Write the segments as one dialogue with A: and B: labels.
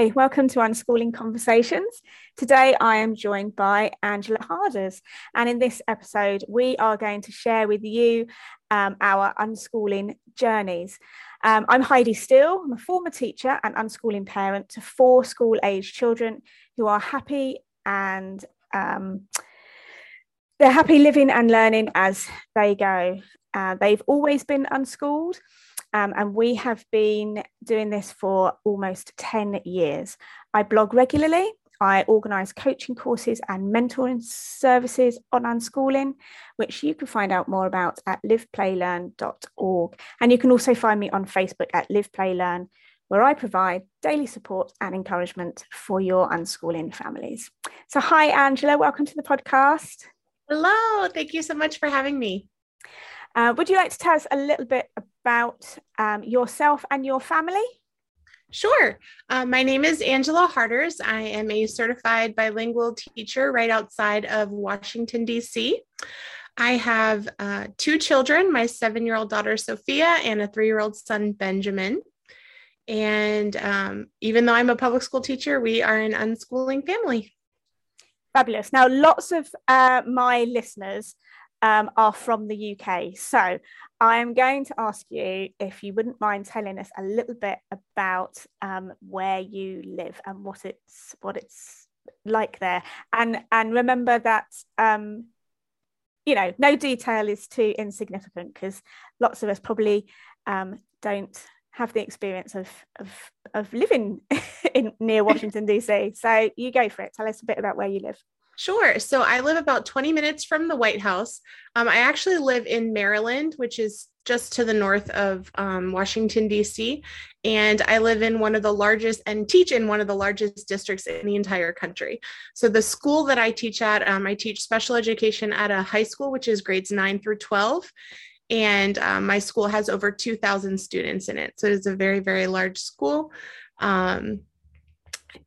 A: Hi, welcome to Unschooling Conversations. Today I am joined by Angela Harders, and in this episode, we are going to share with you um, our unschooling journeys. Um, I'm Heidi Steele, I'm a former teacher and unschooling parent to four school age children who are happy and um, they're happy living and learning as they go. Uh, they've always been unschooled. Um, and we have been doing this for almost 10 years. I blog regularly. I organise coaching courses and mentoring services on unschooling, which you can find out more about at liveplaylearn.org. And you can also find me on Facebook at liveplaylearn, where I provide daily support and encouragement for your unschooling families. So, hi, Angela. Welcome to the podcast.
B: Hello. Thank you so much for having me.
A: Uh, would you like to tell us a little bit about um, yourself and your family?
B: Sure. Uh, my name is Angela Harders. I am a certified bilingual teacher right outside of Washington, D.C. I have uh, two children my seven year old daughter, Sophia, and a three year old son, Benjamin. And um, even though I'm a public school teacher, we are an unschooling family.
A: Fabulous. Now, lots of uh, my listeners um, are from the UK. So I'm going to ask you if you wouldn't mind telling us a little bit about um, where you live and what it's what it's like there. And and remember that um, you know no detail is too insignificant because lots of us probably um, don't have the experience of of, of living in near Washington DC. So you go for it. Tell us a bit about where you live.
B: Sure. So I live about 20 minutes from the White House. Um, I actually live in Maryland, which is just to the north of um, Washington, D.C. And I live in one of the largest and teach in one of the largest districts in the entire country. So the school that I teach at, um, I teach special education at a high school, which is grades 9 through 12 and um, my school has over 2000 students in it so it's a very very large school um,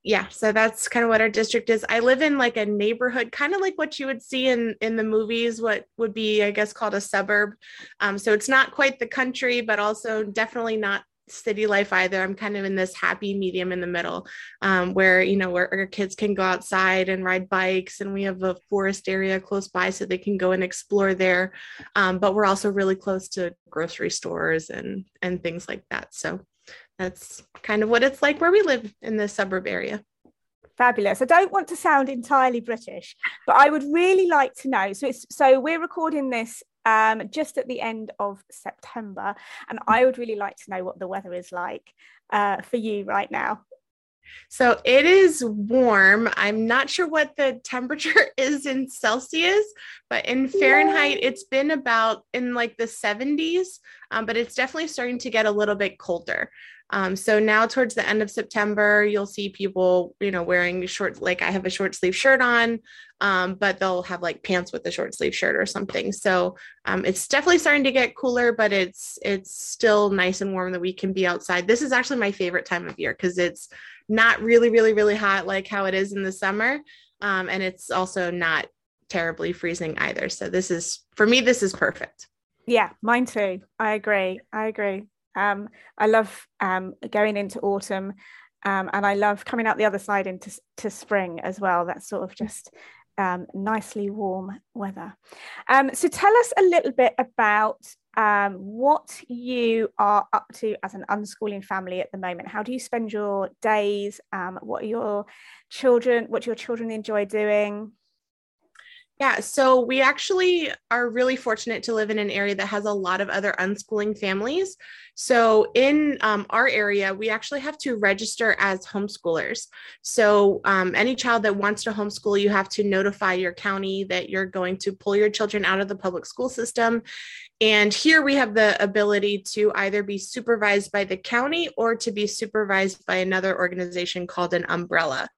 B: yeah so that's kind of what our district is. I live in like a neighborhood kind of like what you would see in in the movies what would be i guess called a suburb. Um, so it's not quite the country but also definitely not city life either. I'm kind of in this happy medium in the middle um, where you know where our kids can go outside and ride bikes and we have a forest area close by so they can go and explore there. Um, but we're also really close to grocery stores and and things like that so that's kind of what it's like where we live in the suburb area.
A: Fabulous. I don't want to sound entirely British, but I would really like to know. So it's so we're recording this um, just at the end of September, and I would really like to know what the weather is like uh, for you right now.
B: So it is warm. I'm not sure what the temperature is in Celsius, but in Fahrenheit, yeah. it's been about in like the 70s, um, but it's definitely starting to get a little bit colder. Um, so now towards the end of September, you'll see people, you know, wearing short, like I have a short sleeve shirt on, um, but they'll have like pants with a short sleeve shirt or something. So um, it's definitely starting to get cooler, but it's it's still nice and warm that we can be outside. This is actually my favorite time of year because it's not really, really, really hot like how it is in the summer, um, and it's also not terribly freezing either. So this is for me, this is perfect.
A: Yeah, mine too. I agree. I agree. Um, I love um, going into autumn um, and I love coming out the other side into to spring as well. That's sort of just um, nicely warm weather. Um, so tell us a little bit about um, what you are up to as an unschooling family at the moment. How do you spend your days? what are your children? What do your children enjoy doing?
B: Yeah, so we actually are really fortunate to live in an area that has a lot of other unschooling families. So in um, our area, we actually have to register as homeschoolers. So um, any child that wants to homeschool, you have to notify your county that you're going to pull your children out of the public school system. And here we have the ability to either be supervised by the county or to be supervised by another organization called an umbrella.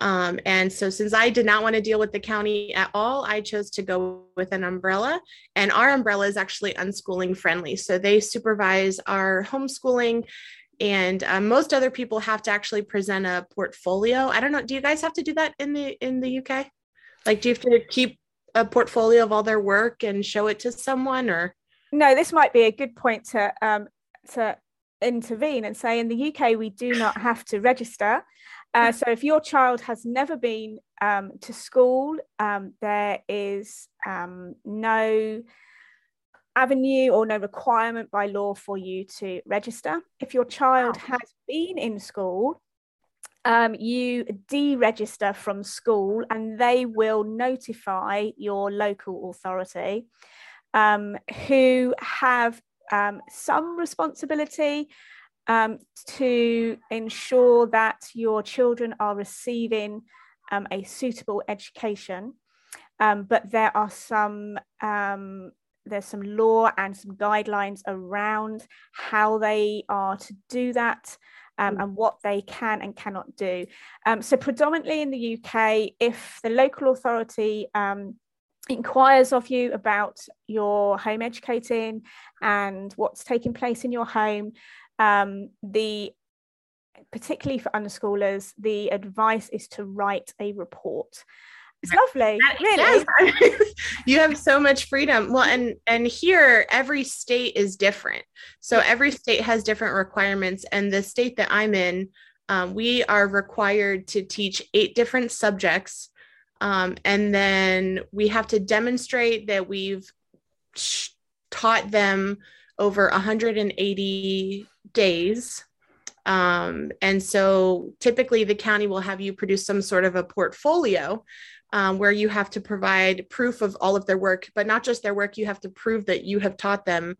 B: Um, and so, since I did not want to deal with the county at all, I chose to go with an umbrella. And our umbrella is actually unschooling friendly. So, they supervise our homeschooling. And um, most other people have to actually present a portfolio. I don't know. Do you guys have to do that in the in the UK? Like, do you have to keep a portfolio of all their work and show it to someone, or?
A: No, this might be a good point to um, to intervene and say in the UK we do not have to register. Uh, so if your child has never been um, to school, um, there is um, no avenue or no requirement by law for you to register. If your child has been in school, um, you deregister from school and they will notify your local authority um, who have um, some responsibility um, to ensure that your children are receiving um, a suitable education. Um, but there are some um, there's some law and some guidelines around how they are to do that um, mm. and what they can and cannot do. Um, so, predominantly in the UK, if the local authority um, inquires of you about your home educating and what's taking place in your home, um, the particularly for unschoolers, the advice is to write a report. It's lovely, really.
B: Yes. you have so much freedom. Well, and and here every state is different. So every state has different requirements, and the state that I'm in, um, we are required to teach eight different subjects, um, and then we have to demonstrate that we've taught them over 180 days. Um, and so typically the county will have you produce some sort of a portfolio um, where you have to provide proof of all of their work, but not just their work, you have to prove that you have taught them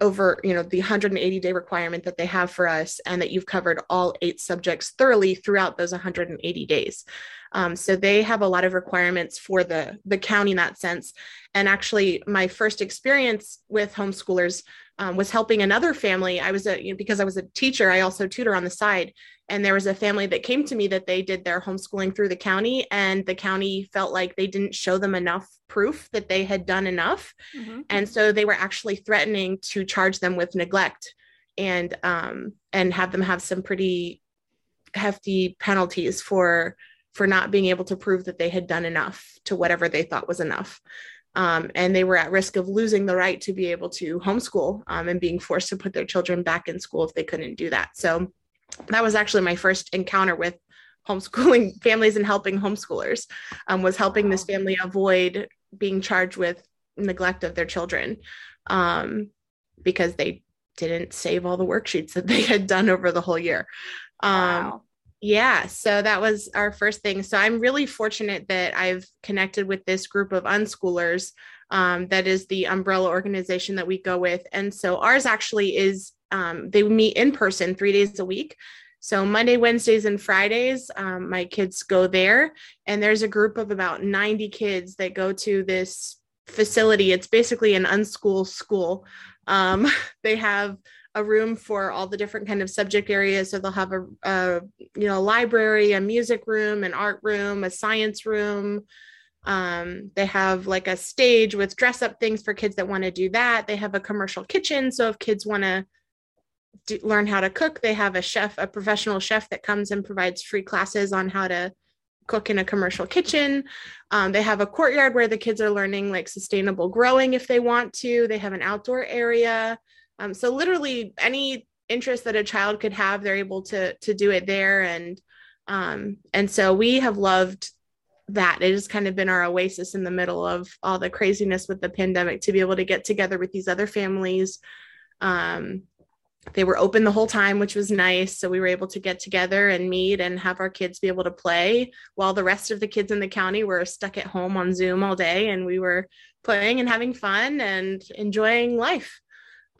B: over you know the 180 day requirement that they have for us and that you've covered all eight subjects thoroughly throughout those 180 days um, so they have a lot of requirements for the the county in that sense and actually my first experience with homeschoolers um, was helping another family. I was a, you know, because I was a teacher, I also tutor on the side. And there was a family that came to me that they did their homeschooling through the county, and the county felt like they didn't show them enough proof that they had done enough. Mm-hmm. And so they were actually threatening to charge them with neglect and um, and have them have some pretty hefty penalties for for not being able to prove that they had done enough to whatever they thought was enough um, and they were at risk of losing the right to be able to homeschool um, and being forced to put their children back in school if they couldn't do that. So that was actually my first encounter with homeschooling families and helping homeschoolers um, was helping this family avoid being charged with neglect of their children um, because they didn't save all the worksheets that they had done over the whole year. Um, wow. Yeah, so that was our first thing. So I'm really fortunate that I've connected with this group of unschoolers. Um, that is the umbrella organization that we go with. And so ours actually is um, they meet in person three days a week. So Monday, Wednesdays, and Fridays, um, my kids go there. And there's a group of about 90 kids that go to this facility. It's basically an unschool school. Um, they have a room for all the different kind of subject areas. So they'll have a, a you know a library, a music room, an art room, a science room. Um, they have like a stage with dress up things for kids that want to do that. They have a commercial kitchen, so if kids want to learn how to cook, they have a chef, a professional chef that comes and provides free classes on how to cook in a commercial kitchen. Um, they have a courtyard where the kids are learning like sustainable growing if they want to. They have an outdoor area. Um, so literally any interest that a child could have, they're able to to do it there. And um, and so we have loved that. It has kind of been our oasis in the middle of all the craziness with the pandemic to be able to get together with these other families. Um, they were open the whole time, which was nice. So we were able to get together and meet and have our kids be able to play while the rest of the kids in the county were stuck at home on Zoom all day. And we were playing and having fun and enjoying life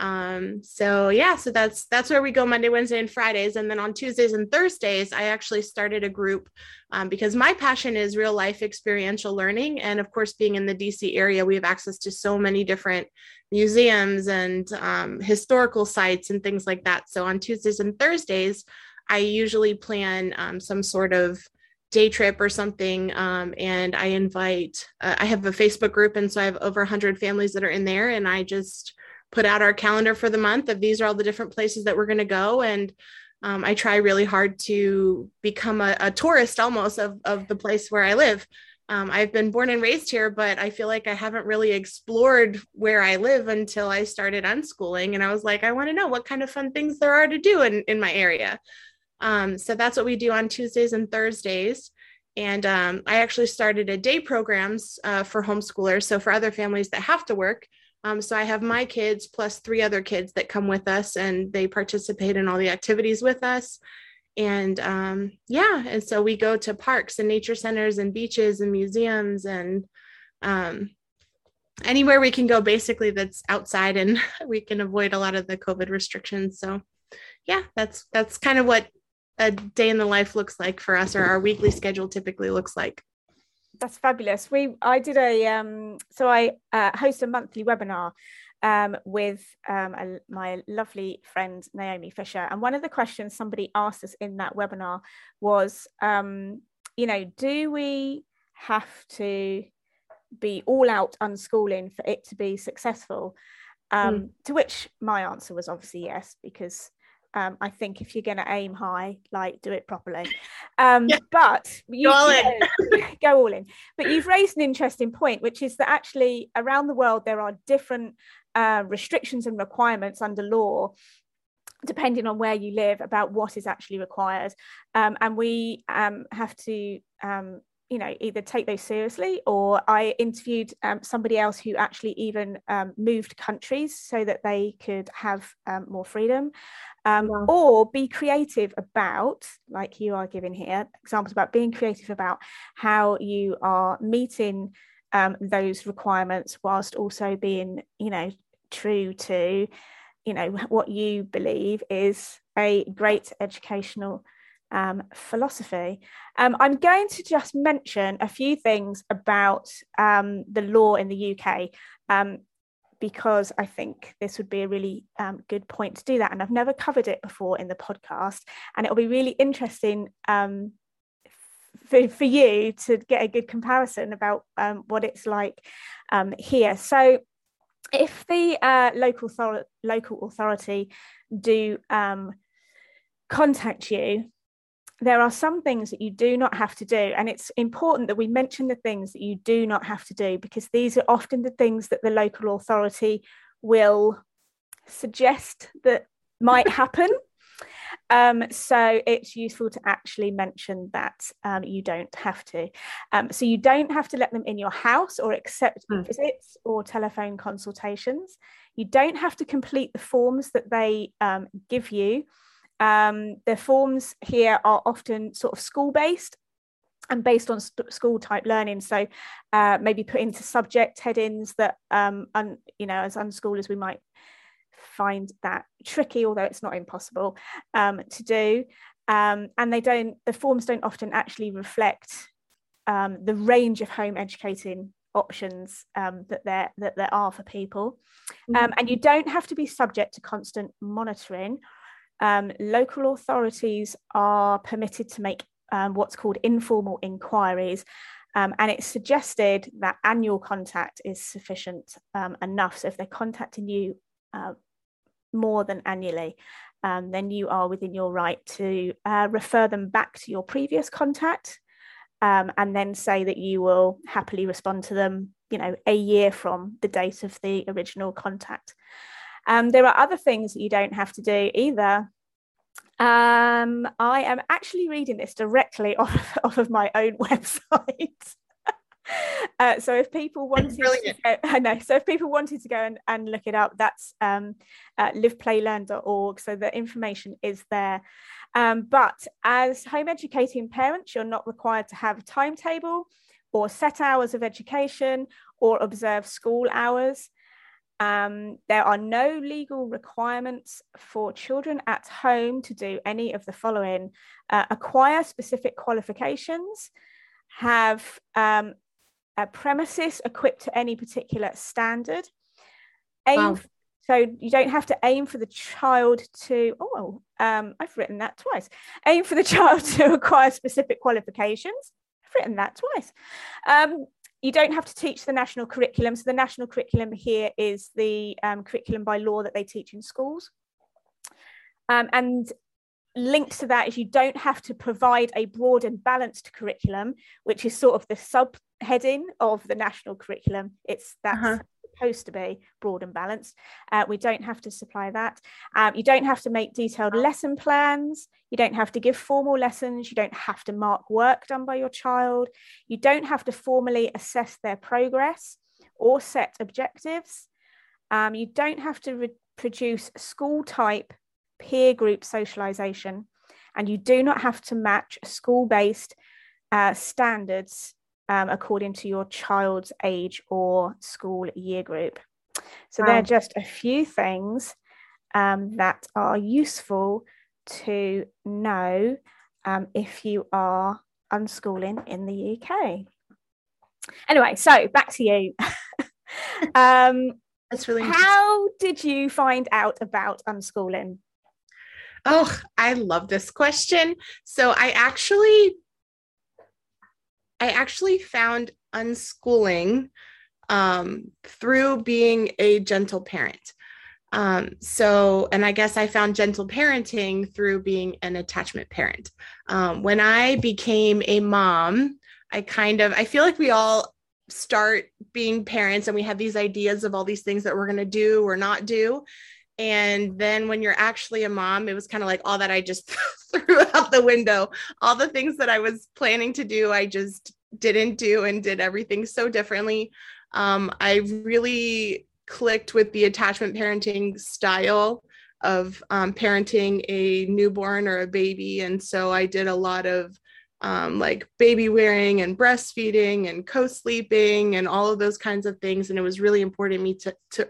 B: um so yeah so that's that's where we go monday wednesday and fridays. And then on tuesdays and thursdays i actually started a group um, because my passion is real life experiential learning. And of course being in the dc area we have access to so many different museums and um, historical sites and things like that. So on tuesdays and thursdays i usually plan um, some sort of day trip or something. Um, and i invite uh, i have a facebook group. And so i have over 100 families that are in there. And i just put out our calendar for the month of these are all the different places that we're going to go and um, i try really hard to become a, a, tourist almost of, of the place where i live um, I've been born and raised here, but I feel like I haven't really explored where I live until I started unschooling. And I was like, I want to know what kind of fun things there are to do in, in my area. Um, so that's what we do on Tuesdays and Thursdays. And um, I actually started a day programs uh, for homeschoolers. So for other families that have to work. Um, so I have my kids plus three other kids that come with us and they participate in all the activities with us. And um, yeah and so we go to parks and nature centers and beaches and museums and um, anywhere we can go basically that's outside and we can avoid a lot of the covid restrictions. So yeah that's that's kind of what a day in the life looks like for us or our weekly schedule typically looks like
A: that's fabulous we i did a um so i uh, host a monthly webinar um, with um, a, my lovely friend Naomi Fisher. And one of the questions somebody asked us in that webinar was, um, you know, do we have to be all out unschooling for it to be successful? Mm. To which my answer was obviously yes, because um, I think if you're going to aim high, like do it properly. Um, yeah. But you, go all in. go all in. But you've raised an interesting point, which is that actually around the world there are different uh, restrictions and requirements under law depending on where you live about what is actually required um, and we um, have to um, you know either take those seriously or i interviewed um, somebody else who actually even um, moved countries so that they could have um, more freedom wow. or be creative about like you are giving here examples about being creative about how you are meeting um, those requirements whilst also being you know true to you know what you believe is a great educational um, philosophy. Um, I'm going to just mention a few things about um, the law in the UK um, because I think this would be a really um, good point to do that. And I've never covered it before in the podcast, and it'll be really interesting um, for, for you to get a good comparison about what it's like here. So, if the uh, local author- local authority do contact you, there are some things that you do not have to do, and it's important that we mention the things that you do not have to do because these are often the things that the local authority will suggest that might happen. Um, so it's useful to actually mention that um, you don't have to. Um, so you don't have to let them in your house or accept mm. visits or telephone consultations. You don't have to complete the forms that they um, give you. Um, the forms here are often sort of school based and based on st- school type learning. So uh, maybe put into subject headings that, um, un- you know, as unschoolers we might find that tricky, although it's not impossible um, to do. Um, and they don't, the forms don't often actually reflect um, the range of home educating options um, that there that there are for people. Mm-hmm. and you don't have to be subject to constant monitoring. Um, local authorities are permitted to make what's called informal inquiries. Um, and it's suggested that annual contact is sufficient um, enough. So if they're contacting you uh, more than annually, um, then you are within your right to uh, refer them back to your previous contact um, and then say that you will happily respond to them, you know, a year from the date of the original contact. Um, there are other things that you don't have to do either. Um, I am actually reading this directly off, off of my own website. Uh, so if people wanted to go, I know, so if people wanted to go and, and look it up, that's um, uh, liveplaylearn.org. So the information is there. Um, but as home educating parents, you're not required to have a timetable or set hours of education or observe school hours. Um, there are no legal requirements for children at home to do any of the following uh, acquire specific qualifications, have um, a premises equipped to any particular standard. Aim, wow. So you don't have to aim for the child to, oh, um, I've written that twice. Aim for the child to acquire specific qualifications. I've written that twice. You don't have to teach the national curriculum. So the national curriculum here is the um, curriculum by law that they teach in schools. Um, and linked to that is you don't have to provide a broad and balanced curriculum, which is sort of the subheading of the national curriculum. It's that's uh-huh. Supposed to be broad and balanced. Uh, we don't have to supply that. Um, you don't have to make detailed lesson plans. You don't have to give formal lessons. You don't have to mark work done by your child. You don't have to formally assess their progress or set objectives. Um, you don't have to re- produce school type peer group socialization, and you do not have to match school based uh, standards um, according to your child's age or school year group. So, wow. there are just a few things um, that are useful to know um, if you are unschooling in the UK. Anyway, so back to you. um,
B: That's really
A: how did you find out about unschooling?
B: Oh, I love this question. So I actually I actually found unschooling um, through being a gentle parent. Um, so, and I guess I found gentle parenting through being an attachment parent. Um, when I became a mom, I kind of, I feel like we all start being parents and we have these ideas of all these things that we're going to do or not do. And then when you're actually a mom, it was kind of like all that I just threw out the window. All the things that I was planning to do, I just didn't do and did everything so differently. Um, I really clicked with the attachment parenting style of um, parenting a newborn or a baby. And so I did a lot of um, like baby wearing and breastfeeding and co-sleeping and all of those kinds of things. And it was really important me to, to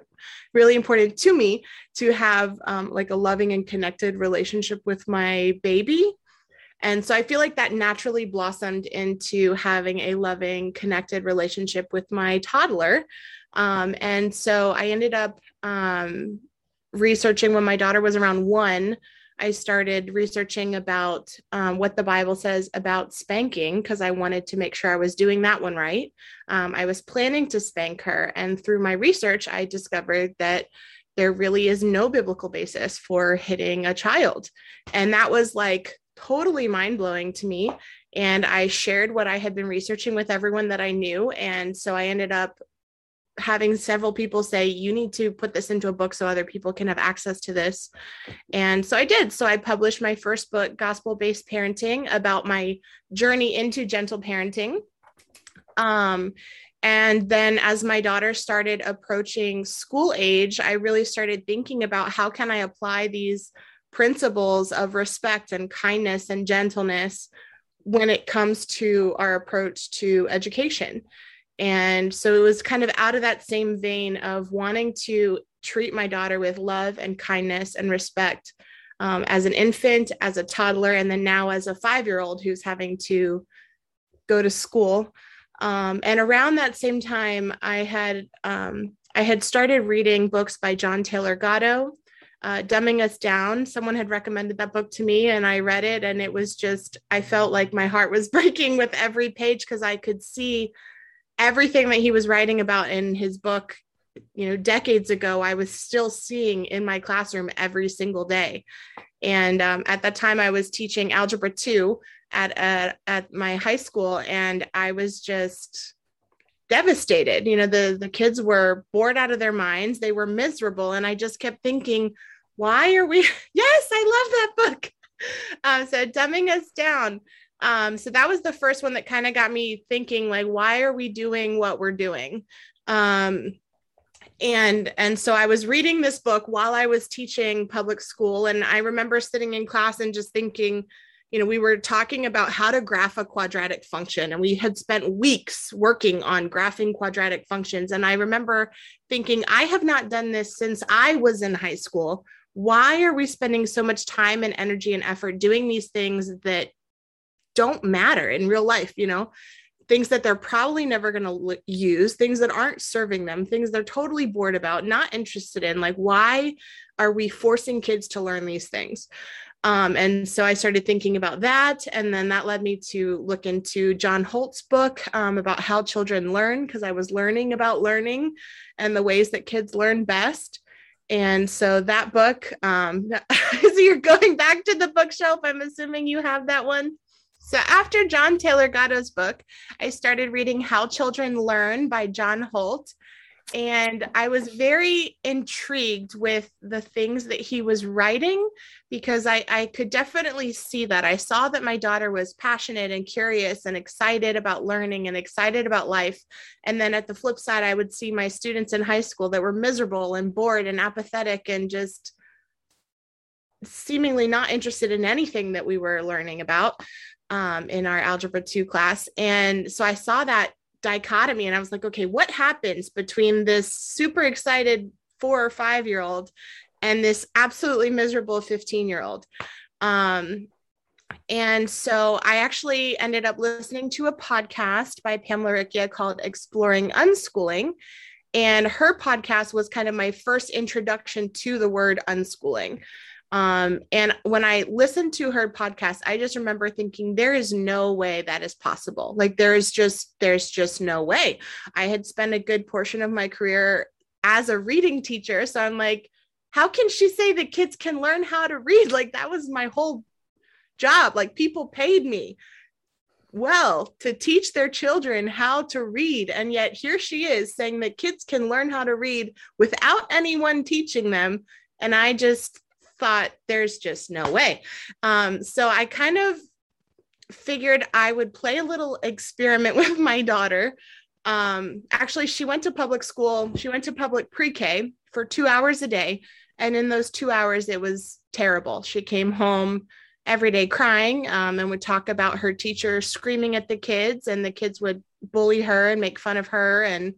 B: really important to me to have um, like a loving and connected relationship with my baby. And so I feel like that naturally blossomed into having a loving, connected relationship with my toddler. Um, and so I ended up um, researching when my daughter was around one I started researching about um, what the Bible says about spanking because I wanted to make sure I was doing that one right. Um, I was planning to spank her, and through my research, I discovered that there really is no biblical basis for hitting a child. And that was like totally mind blowing to me. And I shared what I had been researching with everyone that I knew. And so I ended up having several people say you need to put this into a book so other people can have access to this. And so i did. So i published my first book gospel based parenting about my journey into gentle parenting. Um, and then as my daughter started approaching school age i really started thinking about how can i apply these principles of respect and kindness and gentleness when it comes to our approach to education and so it was kind of out of that same vein of wanting to treat my daughter with love and kindness and respect um, as an infant, as a toddler, and then now as a five year old who's having to go to school. Um, and around that same time, I had um, I had started reading books by John Taylor Gatto, uh, Dumbing Us Down. Someone had recommended that book to me, and I read it, and it was just I felt like my heart was breaking with every page because I could see everything that he was writing about in his book you know decades ago i was still seeing in my classroom every single day. And um, at that time i was teaching algebra 2 at, at at my high school and i was just devastated. You know the the kids were bored out of their minds. They were miserable. And i just kept thinking why are we yes i love that book. Um, so dumbing us down um, so that was the first one that kind of got me thinking, like, why are we doing what we're doing? Um, and and so I was reading this book while I was teaching public school, and I remember sitting in class and just thinking, you know, we were talking about how to graph a quadratic function, and we had spent weeks working on graphing quadratic functions. And I remember thinking, I have not done this since I was in high school. Why are we spending so much time and energy and effort doing these things that don't matter in real life, you know, things that they're probably never going to use, things that aren't serving them, things they're totally bored about, not interested in. Like, why are we forcing kids to learn these things? Um, and so I started thinking about that. And then that led me to look into John Holt's book um, about how children learn, because I was learning about learning and the ways that kids learn best. And so that book, um, so you're going back to the bookshelf. I'm assuming you have that one. So after John Taylor Gatto's book, I started reading How Children Learn by John Holt and I was very intrigued with the things that he was writing because I, I could definitely see that. I saw that my daughter was passionate and curious and excited about learning and excited about life. And then at the flip side, I would see my students in high school that were miserable and bored and apathetic and just seemingly not interested in anything that we were learning about um, in our Algebra 2 class. And so I saw that dichotomy and i was like okay what happens between this super excited four or five year old and this absolutely miserable 15 year old? Um, and so i actually ended up listening to a podcast by Pam Laricchia called exploring unschooling. And her podcast was kind of my first introduction to the word unschooling um, and when I listened to her podcast, I just remember thinking, there is no way that is possible. Like there is just, there's just no way. I had spent a good portion of my career as a reading teacher. So I'm like, how can she say that kids can learn how to read? Like that was my whole job. Like people paid me well to teach their children how to read. And yet here she is saying that kids can learn how to read without anyone teaching them. And I just thought there's just no way. Um, so I kind of figured I would play a little experiment with my daughter. Um, actually, she went to public school, she went to public pre K for two hours a day. And in those two hours, it was terrible. She came home every day crying um, and would talk about her teacher screaming at the kids, and the kids would bully her and make fun of her. And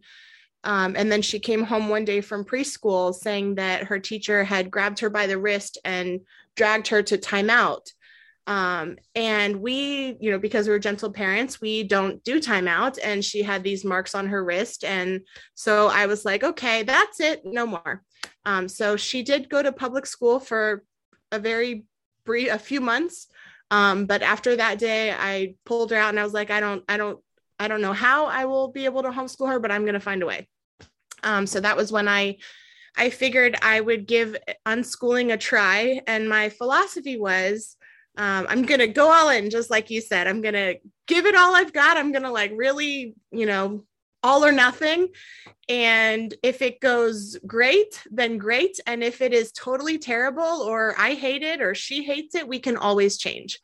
B: um, and then she came home one day from preschool saying that her teacher had grabbed her by the wrist and dragged her to timeout. Um, and we, you know, because we're gentle parents, we don't do timeout. And she had these marks on her wrist. And so I was like, okay, that's it, no more. Um, so she did go to public school for a very brief, a few months. Um, but after that day, I pulled her out and I was like, I don't, I don't, I don't know how I will be able to homeschool her, but I'm going to find a way. Um, so that was when I I figured I would give unschooling a try. And my philosophy was um, I'm going to go all in, just like you said. I'm going to give it all I've got. I'm going to like really, you know, all or nothing. And if it goes great, then great. And if it is totally terrible or I hate it or she hates it, we can always change.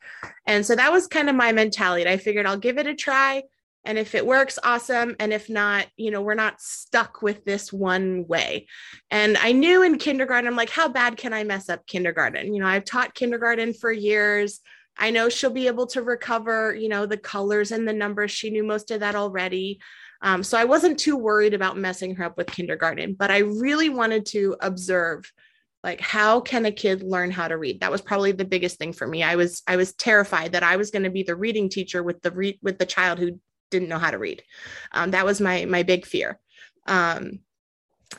B: And so that was kind of my mentality. I figured I'll give it a try. And if it works, awesome. And if not, you know, we're not stuck with this one way. And I knew in kindergarten, I'm like, how bad can I mess up kindergarten? You know, I've taught kindergarten for years. I know she'll be able to recover, you know, the colors and the numbers. She knew most of that already. Um, so I wasn't too worried about messing her up with kindergarten, but I really wanted to observe like how can a kid learn how to read that was probably the biggest thing for me i was i was terrified that i was going to be the reading teacher with the re- with the child who didn't know how to read. Um, that was my my big fear. Um,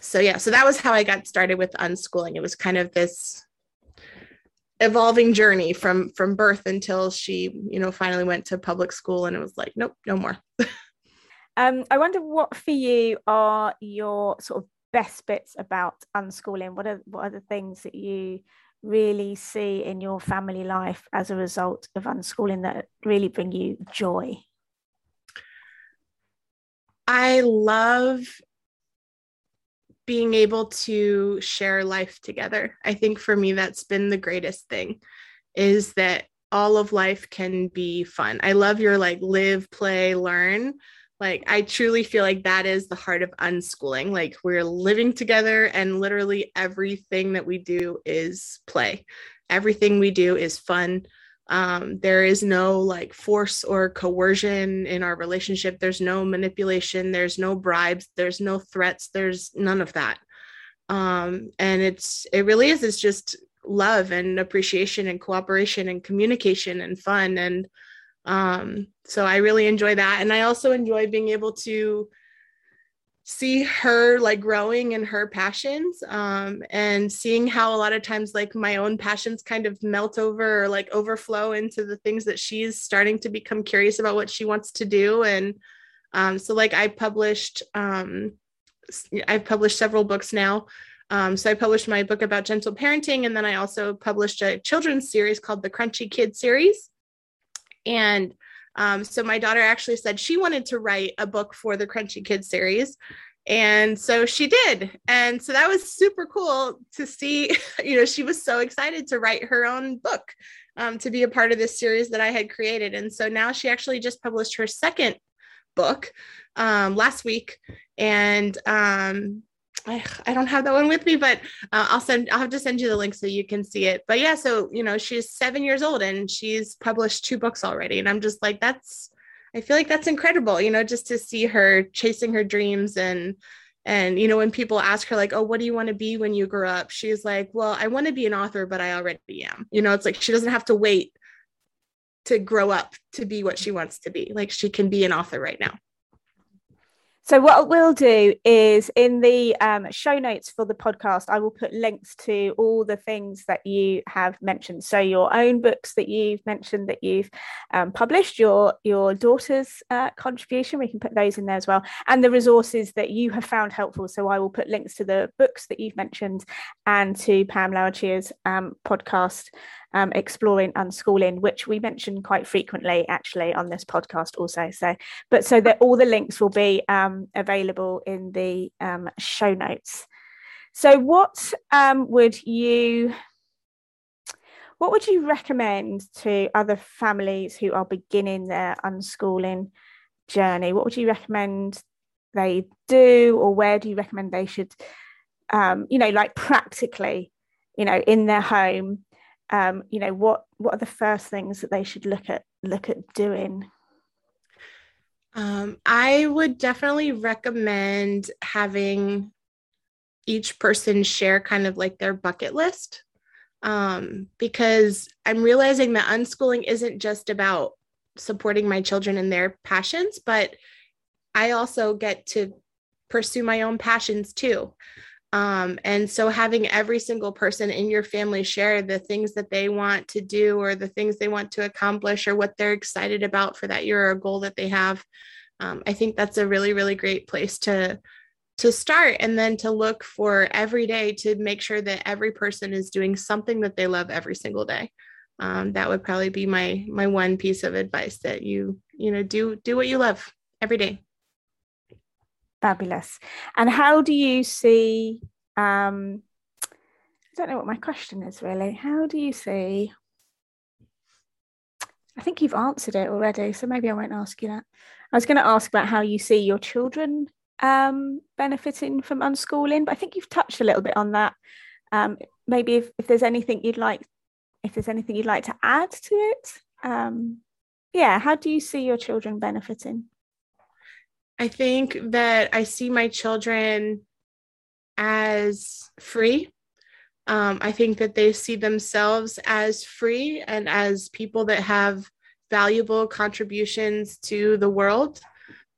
B: so yeah, so that was how I got started with unschooling. It was kind of this evolving journey from from birth until she, you know, finally went to public school, and it was like, nope, no more.
A: um, I wonder what for you are your sort of best bits about unschooling. What are what are the things that you really see in your family life as a result of unschooling that really bring you joy?
B: I love being able to share life together. I think for me, that's been the greatest thing is that all of life can be fun. I love your like live, play, learn. Like, I truly feel like that is the heart of unschooling. Like, we're living together, and literally everything that we do is play. Everything we do is fun. Um, there is no like force or coercion in our relationship. There's no manipulation. There's no bribes. There's no threats. There's none of that. Um, and it's, it really is, it's just love and appreciation and cooperation and communication and fun. And um, so I really enjoy that. And I also enjoy being able to see her like growing in her passions um, and seeing how a lot of times like my own passions kind of melt over or like overflow into the things that she's starting to become curious about what she wants to do and um, so like i published um, i've published several books now Um, so I published my book about gentle parenting, and then I also published a children's series called the Crunchy Kid series. And um, so my daughter actually said she wanted to write a book for the Crunchy Kid series. And so she did. And so that was super cool to see. You know, she was so excited to write her own book, um, to be a part of this series that I had created. And so now she actually just published her second book um, last week. And um, I, I don't have that one with me, but uh, I'll send, I'll have to send you the link so you can see it. But yeah, so, you know, she's seven years old and she's published two books already. And I'm just like, that's, I feel like that's incredible, you know, just to see her chasing her dreams and, and, you know, when people ask her, like, oh, what do you want to be when you grow up? She's like, well, I want to be an author, but I already am. You know, it's like she doesn't have to wait to grow up to be what she wants to be. Like she can be an author right now.
A: So, what we'll do is in the um, show notes for the podcast, I will put links to all the things that you have mentioned. So, your own books that you've mentioned that you've um, published, your your daughter's uh, contribution, we can put those in there as well, and the resources that you have found helpful. So, I will put links to the books that you've mentioned and to Pam Laricchia's um, podcast um, exploring unschooling, which we mention quite frequently actually on this podcast also. So, but so that all the links will be um, available in the um, show notes. So, what um, would you? What would you recommend to other families who are beginning their unschooling journey? What would you recommend they do, or where do you recommend they should, um, you know, like practically, you know, in their home, um, you know what what are the first things that they should look at look at doing?
B: Um, i would definitely recommend having each person share kind of like their bucket list. Um, because i'm realizing that unschooling isn't just about supporting my children and their passions but i also get to pursue my own passions too um, and so having every single person in your family share the things that they want to do or the things they want to accomplish or what they're excited about for that year or a goal that they have. Um, I think that's a really, really great place to to start and then to look for every day to make sure that every person is doing something that they love every single day. Um, that would probably be my my one piece of advice that you you know do do what you love every day
A: Fabulous. And how do you see? Um, I don't know what my question is really. How do you see? I think you've answered it already, so maybe I won't ask you that. I was going to ask about how you see your children um, benefiting from unschooling, but I think you've touched a little bit on that. Um, maybe if, if there's anything you'd like, if there's anything you'd like to add to it, um, yeah, how do you see your children benefiting?
B: I think that I see my children as free. Um, I think that they see themselves as free and as people that have valuable contributions to the world.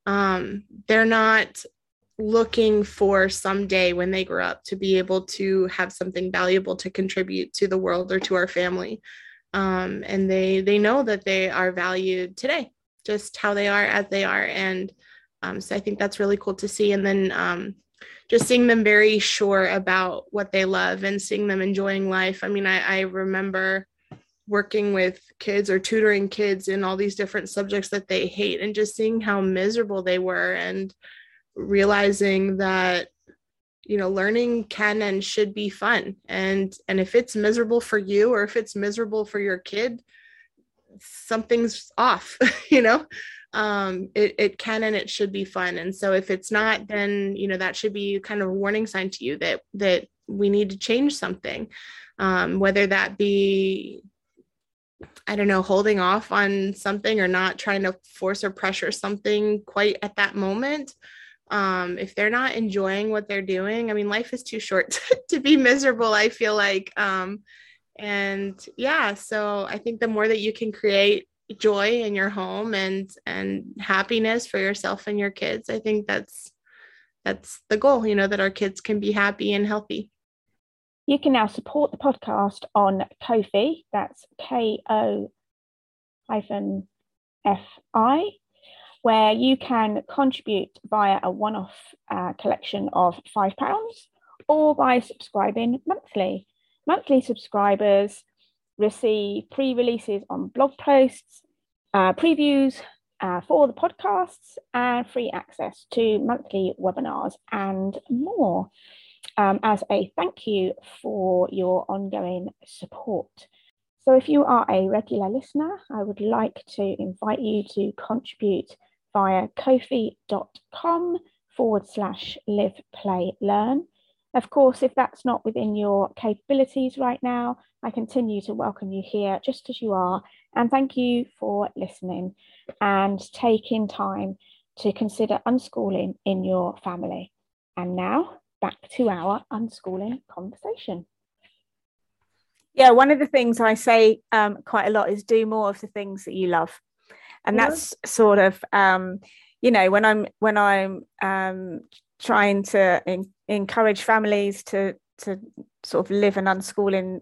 B: Um, they're not looking for someday when they grow up to be able to have something valuable to contribute to the world or to our family. Um, and they they know that they are valued today, just how they are as they are. And um, so I think that's really cool to see. And then um, just seeing them very sure about what they love and seeing them enjoying life. I mean, I, I remember working with kids or tutoring kids in all these different subjects that they hate and just seeing how miserable they were and realizing that you know learning can and should be fun and and if it's miserable for you or if it's miserable for your kid something's off you know um, it, it can and it should be fun. And so if it's not, then, you know, that should be kind of a warning sign to you that, that we need to change something, um, whether that be, I don't know, holding off on something or not trying to force or pressure something quite at that moment. Um, if they're not enjoying what they're doing, I mean, life is too short to, to be miserable, I feel like. Um, and yeah, so I think the more that you can create joy in your home and and happiness for yourself and your kids. I think that's that's the goal you know that our kids can be happy and healthy.
A: You can now support the podcast on Ko-fi. That's k-o hyphen fi where you can contribute via a one-off uh, collection of five pounds or by subscribing monthly. Monthly subscribers receive pre releases on blog posts, uh, previews uh, for the podcasts, and free access to monthly webinars and more um, as a thank you for your ongoing support. So, if you are a regular listener, I would like to invite you to contribute via ko-fi.com forward slash live, play, learn. Of course, if that's not within your capabilities right now, I continue to welcome you here just as you are. And thank you for listening and taking time to consider unschooling in your family. And now back to our unschooling conversation. Yeah, one of the things I say um, quite a lot is do more of the things that you love. And yeah. that's sort of, um, you know, when I'm when I'm um, trying to in, encourage families to to sort of live an unschooling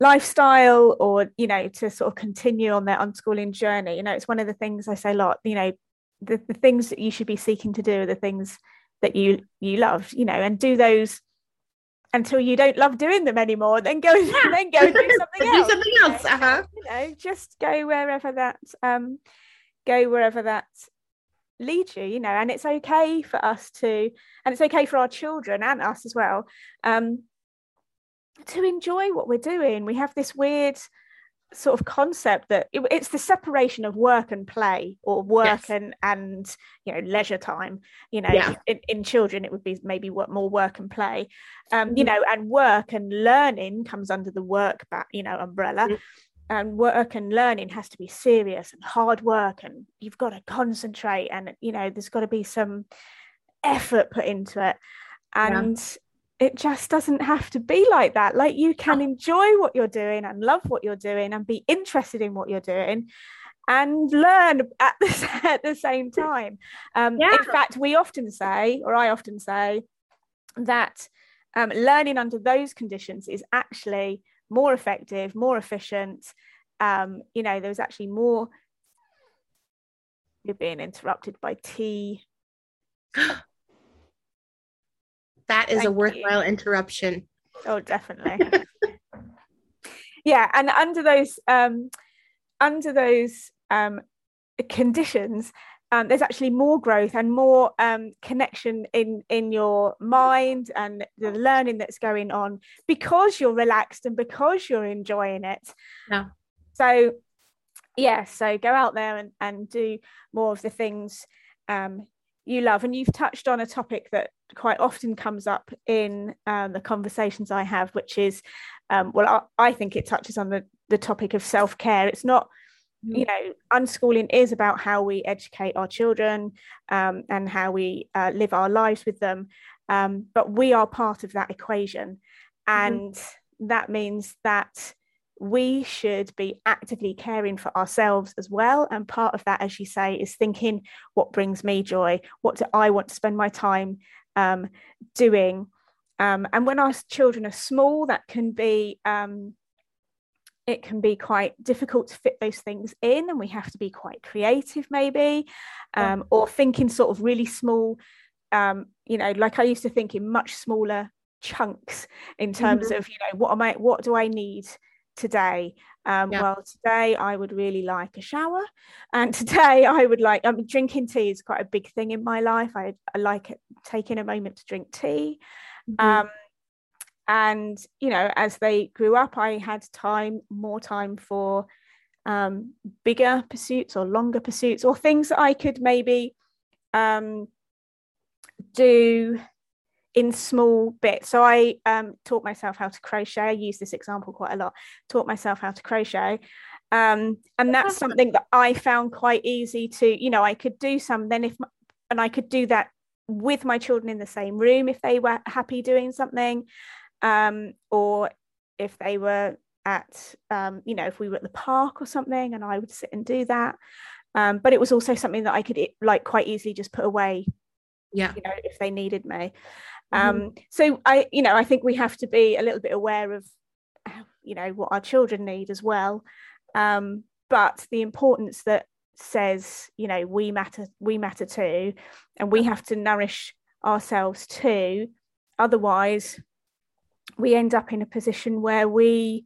A: lifestyle or you know to sort of continue on their unschooling journey you know it's one of the things i say a lot you know the, the things that you should be seeking to do are the things that you you love you know and do those until you don't love doing them anymore then go yeah. then go and do something else
B: do something else uh-huh.
A: you know just go wherever that um go wherever that lead you you know and it's okay for us to and it's okay for our children and us as well um to enjoy what we're doing we have this weird sort of concept that it, it's the separation of work and play or work yes. and and you know leisure time you know yeah. in, in, children it would be maybe work, more work and play um mm-hmm. you know and work and learning comes under the work back you know umbrella mm-hmm and work and learning has to be serious and hard work and you've got to concentrate and you know there's got to be some effort put into it and yeah. it just doesn't have to be like that like you can enjoy what you're doing and love what you're doing and be interested in what you're doing and learn at the, at the same time um, yeah. in fact we often say or i often say that um, learning under those conditions is actually more effective, more efficient. Um, you know, there was actually more. You're being interrupted by tea.
B: that is Thank a worthwhile you. interruption.
A: Oh, definitely. yeah, and under those um, under those um, conditions, um, there's actually more growth and more um, connection in in your mind and the learning that's going on because you're relaxed and because you're enjoying it.
B: Yeah.
A: So yeah so go out there and, and do more of the things um, you love. And you've touched on a topic that quite often comes up in um, the conversations i have which is um, well I, I think it touches on the, the topic of self-care. It's not you know unschooling is about how we educate our children um, and how we uh, live our lives with them um, but we are part of that equation mm-hmm. and mm-hmm. that means that we should be actively caring for ourselves as well and part of that as you say is thinking what brings me joy what do i want to spend my time um, doing um, and when our children are small that can be um, it can be quite difficult to fit those things in and we have to be quite creative maybe um, yeah. or thinking sort of really small um, you know like i used to think in much smaller chunks in terms mm-hmm. of you know what am i what do i need today um, yeah. well today i would really like a shower and today i would like um, drinking tea is quite a big thing in my life i, I like it, taking a moment to drink tea mm-hmm. And you know as they grew up i had time more time for um, bigger pursuits or longer pursuits or things that i could maybe um, do in small bits. So i um, taught myself how to crochet. I use this example quite a lot. Taught myself how to crochet. Um, and that's something that i found quite easy to you know i could do some then if and i could do that with my children in the same room if they were happy doing something um, or if they were at, um, you know, if we were at the park or something, and I would sit and do that. Um, but it was also something that I could like quite easily just put away.
B: Yeah,
A: you know, if they needed me. Mm-hmm. Um, so I, you know, I think we have to be a little bit aware of, you know, what our children need as well. Um, but the importance that says, you know, we matter, we matter too, and we have to nourish ourselves too otherwise, we end up in a position where we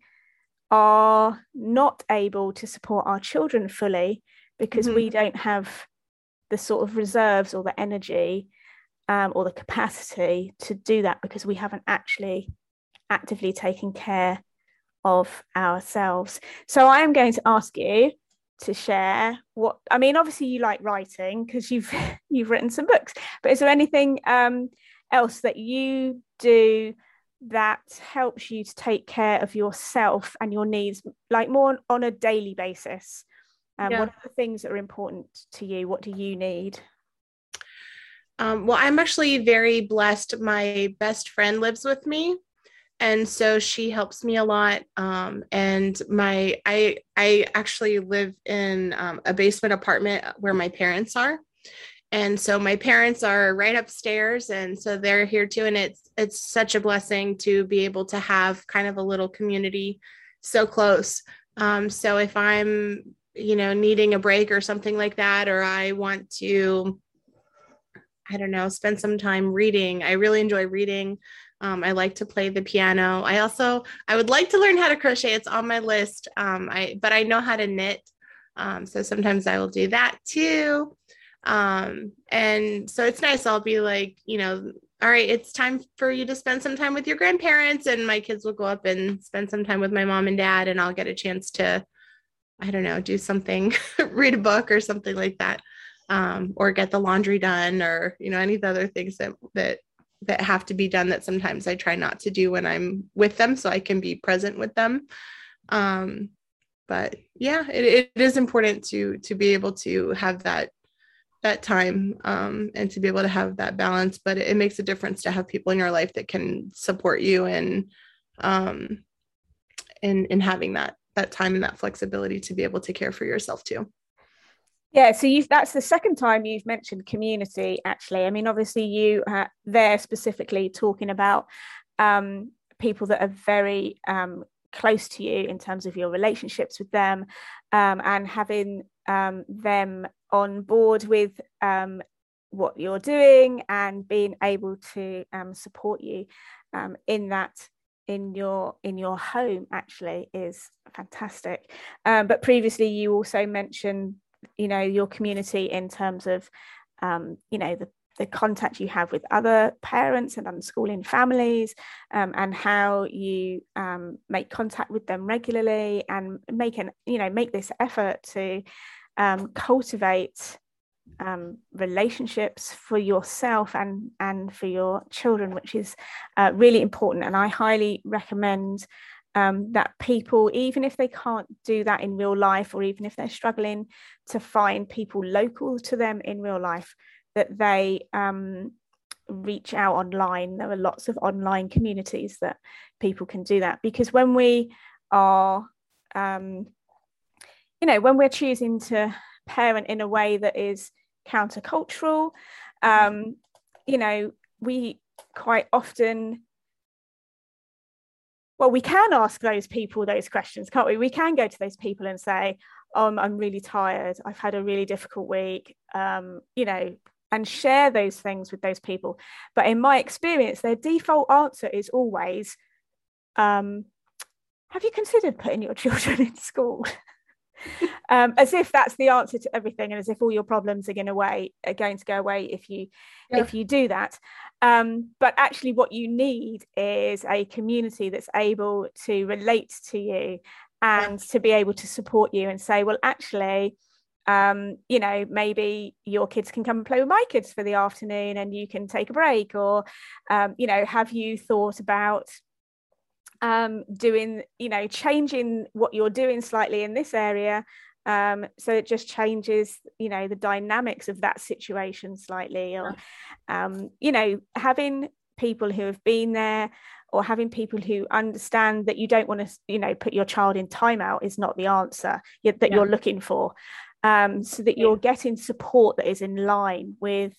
A: are not able to support our children fully because mm-hmm. we don't have the sort of reserves or the energy um, or the capacity to do that because we haven't actually actively taken care of ourselves. So I am going to ask you to share what I mean. Obviously, you like writing because you've you've written some books, but is there anything um, else that you do that helps you to take care of yourself and your needs, like more on a daily basis? Um, yeah. What are the things that are important to you? What do you need?
B: Um, well, I'm actually very blessed. My best friend lives with me, and so she helps me a lot. Um, and my I I actually live in um, a basement apartment where my parents are, and so my parents are right upstairs, and so they're here too. And it's it's such a blessing to be able to have kind of a little community so close. Um, so if I'm you know needing a break or something like that, or I want to I don't know, spend some time reading. I really enjoy reading. Um, I like to play the piano. I also I would like to learn how to crochet. It's on my list. Um, I but I know how to knit, um, so sometimes I will do that too. Um, and so it's nice. I'll be like, you know, all right, it's time for you to spend some time with your grandparents, and my kids will go up and spend some time with my mom and dad, and I'll get a chance to, I don't know, do something, read a book or something like that um, or get the laundry done or you know any of the other things that that that have to be done that sometimes I try not to do when I'm with them so I can be present with them. Um, but yeah, it, it is important to to be able to have that that time um, and to be able to have that balance. But it, it, makes a difference to have people in your life that can support you and um, in in having that that time and that flexibility to be able to care for yourself too.
A: Yeah, so you that's the second time you've mentioned community. Actually, I mean, obviously you are there specifically talking about um, people that are very um, close to you in terms of your relationships with them, um, and having um, them on board with um, what you're doing and being able to um, support you in that in your in your home actually is fantastic. but previously, you also mentioned you know your community in terms of um, you know the the contact you have with other parents and unschooling families um, and how you um, make contact with them regularly and make an you know make this effort to um, cultivate um, relationships for yourself and and for your children which is uh, really important and I highly recommend um, that people, even if they can't do that in real life, or even if they're struggling to find people local to them in real life, that they um, reach out online. There are lots of online communities that people can do that because when we are, um, you know, when we're choosing to parent in a way that is countercultural, um, you know, we quite often well, we can ask those people those questions, can't we? We can go to those people and say, um, I'm really tired. I've had a really difficult week, um, you know, and share those things with those people. But in my experience, their default answer is always, um, Have you considered putting your children in school? Um, as if that's the answer to everything, and as if all your problems are going away are going to go away if you yeah. if you do that. Um, but actually, what you need is a community that's able to relate to you and to be able to support you and say, well, actually. Um, you know, maybe your kids can come and play with my kids for the afternoon and you can take a break, or, um, you know, have you thought about um, doing, you know, changing what you're doing slightly in this area. Um, so it just changes, you know, the dynamics of that situation slightly, or, um, you know, having people who have been there or having people who understand that you don't want to, you know, put your child in timeout is not the answer that yeah. you're looking for. Um, so that you're getting support that is in line with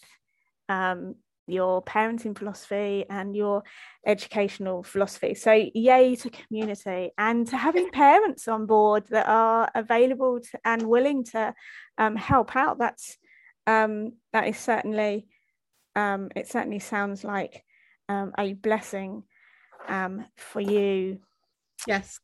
A: um, your parenting philosophy and your educational philosophy. So, yay to community and to having parents on board that are available to, and willing to um, help out. That's um, that is certainly um, it. Certainly sounds like um, a blessing um, for you.
B: Yes.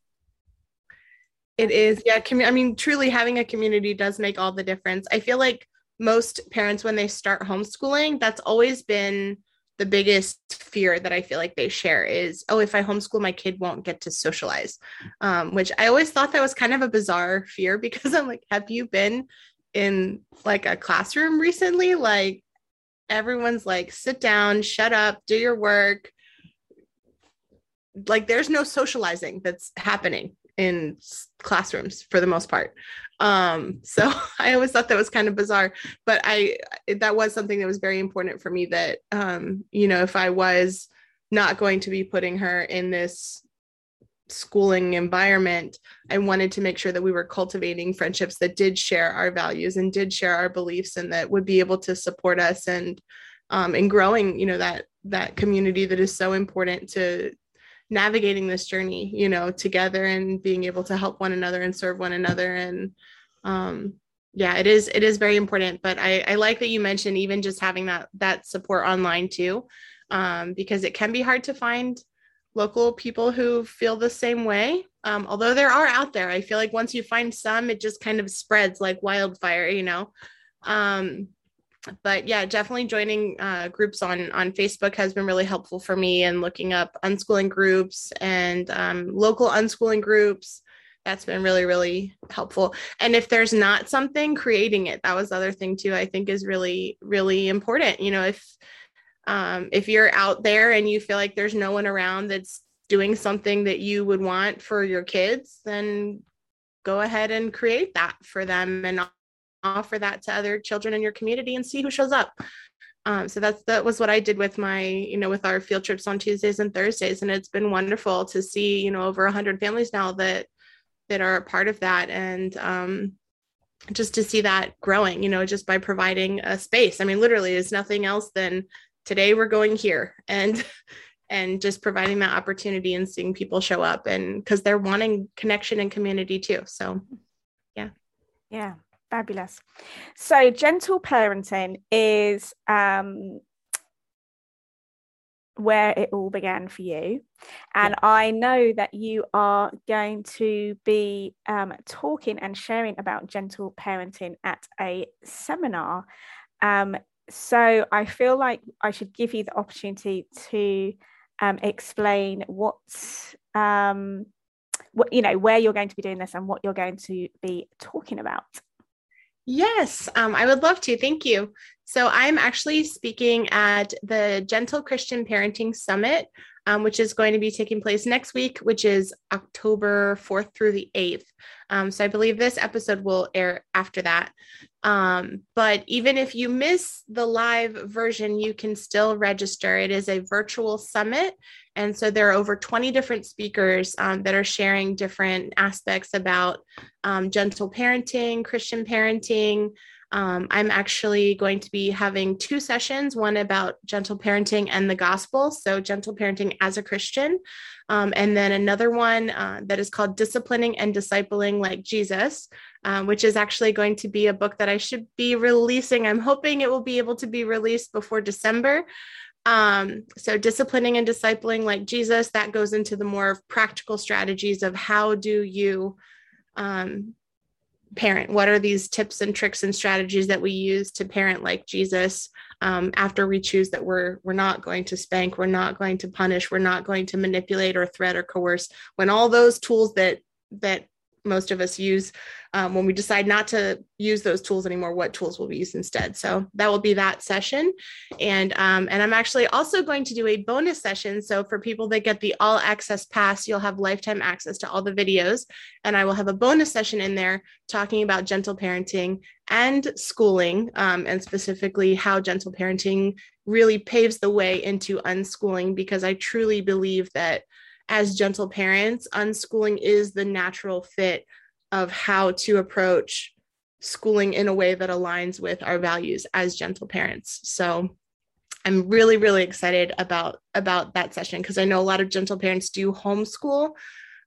B: It is. Yeah. I mean, truly having a community does make all the difference. I feel like most parents, when they start homeschooling, that's always been the biggest fear that I feel like they share is, oh, if I homeschool, my kid won't get to socialize. Um, which I always thought that was kind of a bizarre fear because I'm like, have you been in like a classroom recently? Like everyone's like, sit down, shut up, do your work. Like there's no socializing that's happening in classrooms for the most part. Um, so I always thought that was kind of bizarre, but I that was something that was very important for me that um, you know, if I was not going to be putting her in this schooling environment, I wanted to make sure that we were cultivating friendships that did share our values and did share our beliefs and that would be able to support us and um, and growing, you know, that that community that is so important to navigating this journey you know together and being able to help one another and serve one another. And um yeah it is it is very important. But i i like that you mentioned even just having that that support online too um because it can be hard to find local people who feel the same way um although there are out there. I feel like once you find some it just kind of spreads like wildfire you know? Um but yeah, definitely joining uh, groups on on Facebook has been really helpful for me, and looking up unschooling groups and um, local unschooling groups. That's been really really helpful. And if there's not something, creating it. That was the other thing too. I think is really really important. You know, if um, if you're out there and you feel like there's no one around that's doing something that you would want for your kids, then go ahead and create that for them and offer that to other children in your community and see who shows up. Um, so that's that was what I did with my, you know, with our field trips on Tuesdays and Thursdays, and it's been wonderful to see, you know, over a hundred families now that that are a part of that, and um, just to see that growing, you know, just by providing a space. I mean, literally, it's nothing else than today we're going here, and and just providing that opportunity and seeing people show up, and because they're wanting connection and community too. So, yeah,
A: yeah, Fabulous. So, gentle parenting is um, where it all began for you. And yeah. I know that you are going to be um, talking and sharing about gentle parenting at a seminar. Um, so, I feel like I should give you the opportunity to um, explain what um, what you know where you're going to be doing this and what you're going to be talking about
B: Yes, um, I would love to. Thank you. So, I'm actually speaking at the Gentle Christian Parenting Summit, um, which is going to be taking place next week, which is October 4th through the 8th. Um, so, I believe this episode will air after that. Um, but even if you miss the live version, you can still register. It is a virtual summit. And so there are over 20 different speakers um, that are sharing different aspects about um, gentle parenting, Christian parenting. Um, I'm actually going to be having two sessions one about gentle parenting and the gospel, so gentle parenting as a Christian, um, and then another one uh, that is called Disciplining and Discipling Like Jesus, uh, which is actually going to be a book that I should be releasing. I'm hoping it will be able to be released before December. Um, so disciplining and discipling like Jesus, that goes into the more practical strategies of how do you um, parent? What are these tips and tricks and strategies that we use to parent like Jesus um, after we choose that we're we're not going to spank, we're not going to punish, we're not going to manipulate or threat or coerce. When all those tools that that most of us use um, when we decide not to use those tools anymore what tools will we use instead? So that will be that session. And um, and i'm actually also going to do a bonus session. So for people that get the all access pass you'll have lifetime access to all the videos. And i will have a bonus session in there talking about gentle parenting and schooling um, and specifically how gentle parenting really paves the way into unschooling because i truly believe that as gentle parents, unschooling is the natural fit of how to approach schooling in a way that aligns with our values as gentle parents. So I'm really really excited about about that session because I know a lot of gentle parents do homeschool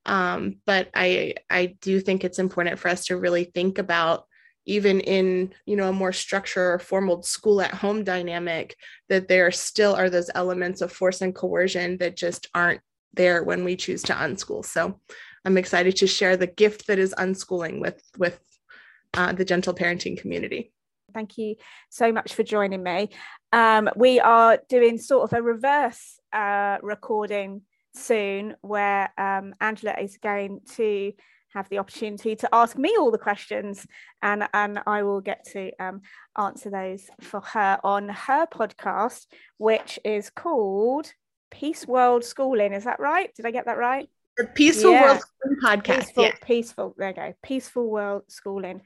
B: um, but I I do think it's important for us to really think about even in you know a more structure or formal school at home dynamic that there still are those elements of force and coercion that just aren't there when we choose to unschool. So i'm excited to share the gift that is unschooling with with uh, the gentle parenting community.
A: Thank you so much for joining me. Um, we are doing sort of a reverse uh, recording soon where um, angela is going to have the opportunity to ask me all the questions and, and I will get to um, answer those for her on her podcast, which is called Peace World Schooling. Is that right? Did I get that right?
B: The Peaceful yeah. World Podcast.
A: Peaceful, yeah. peaceful, there you go. Peaceful World Schooling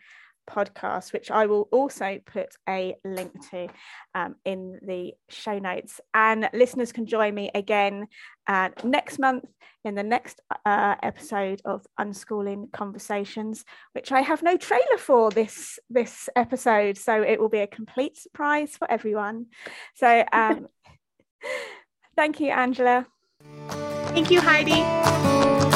A: podcast, which I will also put a link to um, in the show notes. And listeners can join me again uh, next month in the next uh, episode of Unschooling Conversations, which I have no trailer for this this episode, so it will be a complete surprise for everyone. So, um, thank you, Angela.
B: Thank you, Heidi.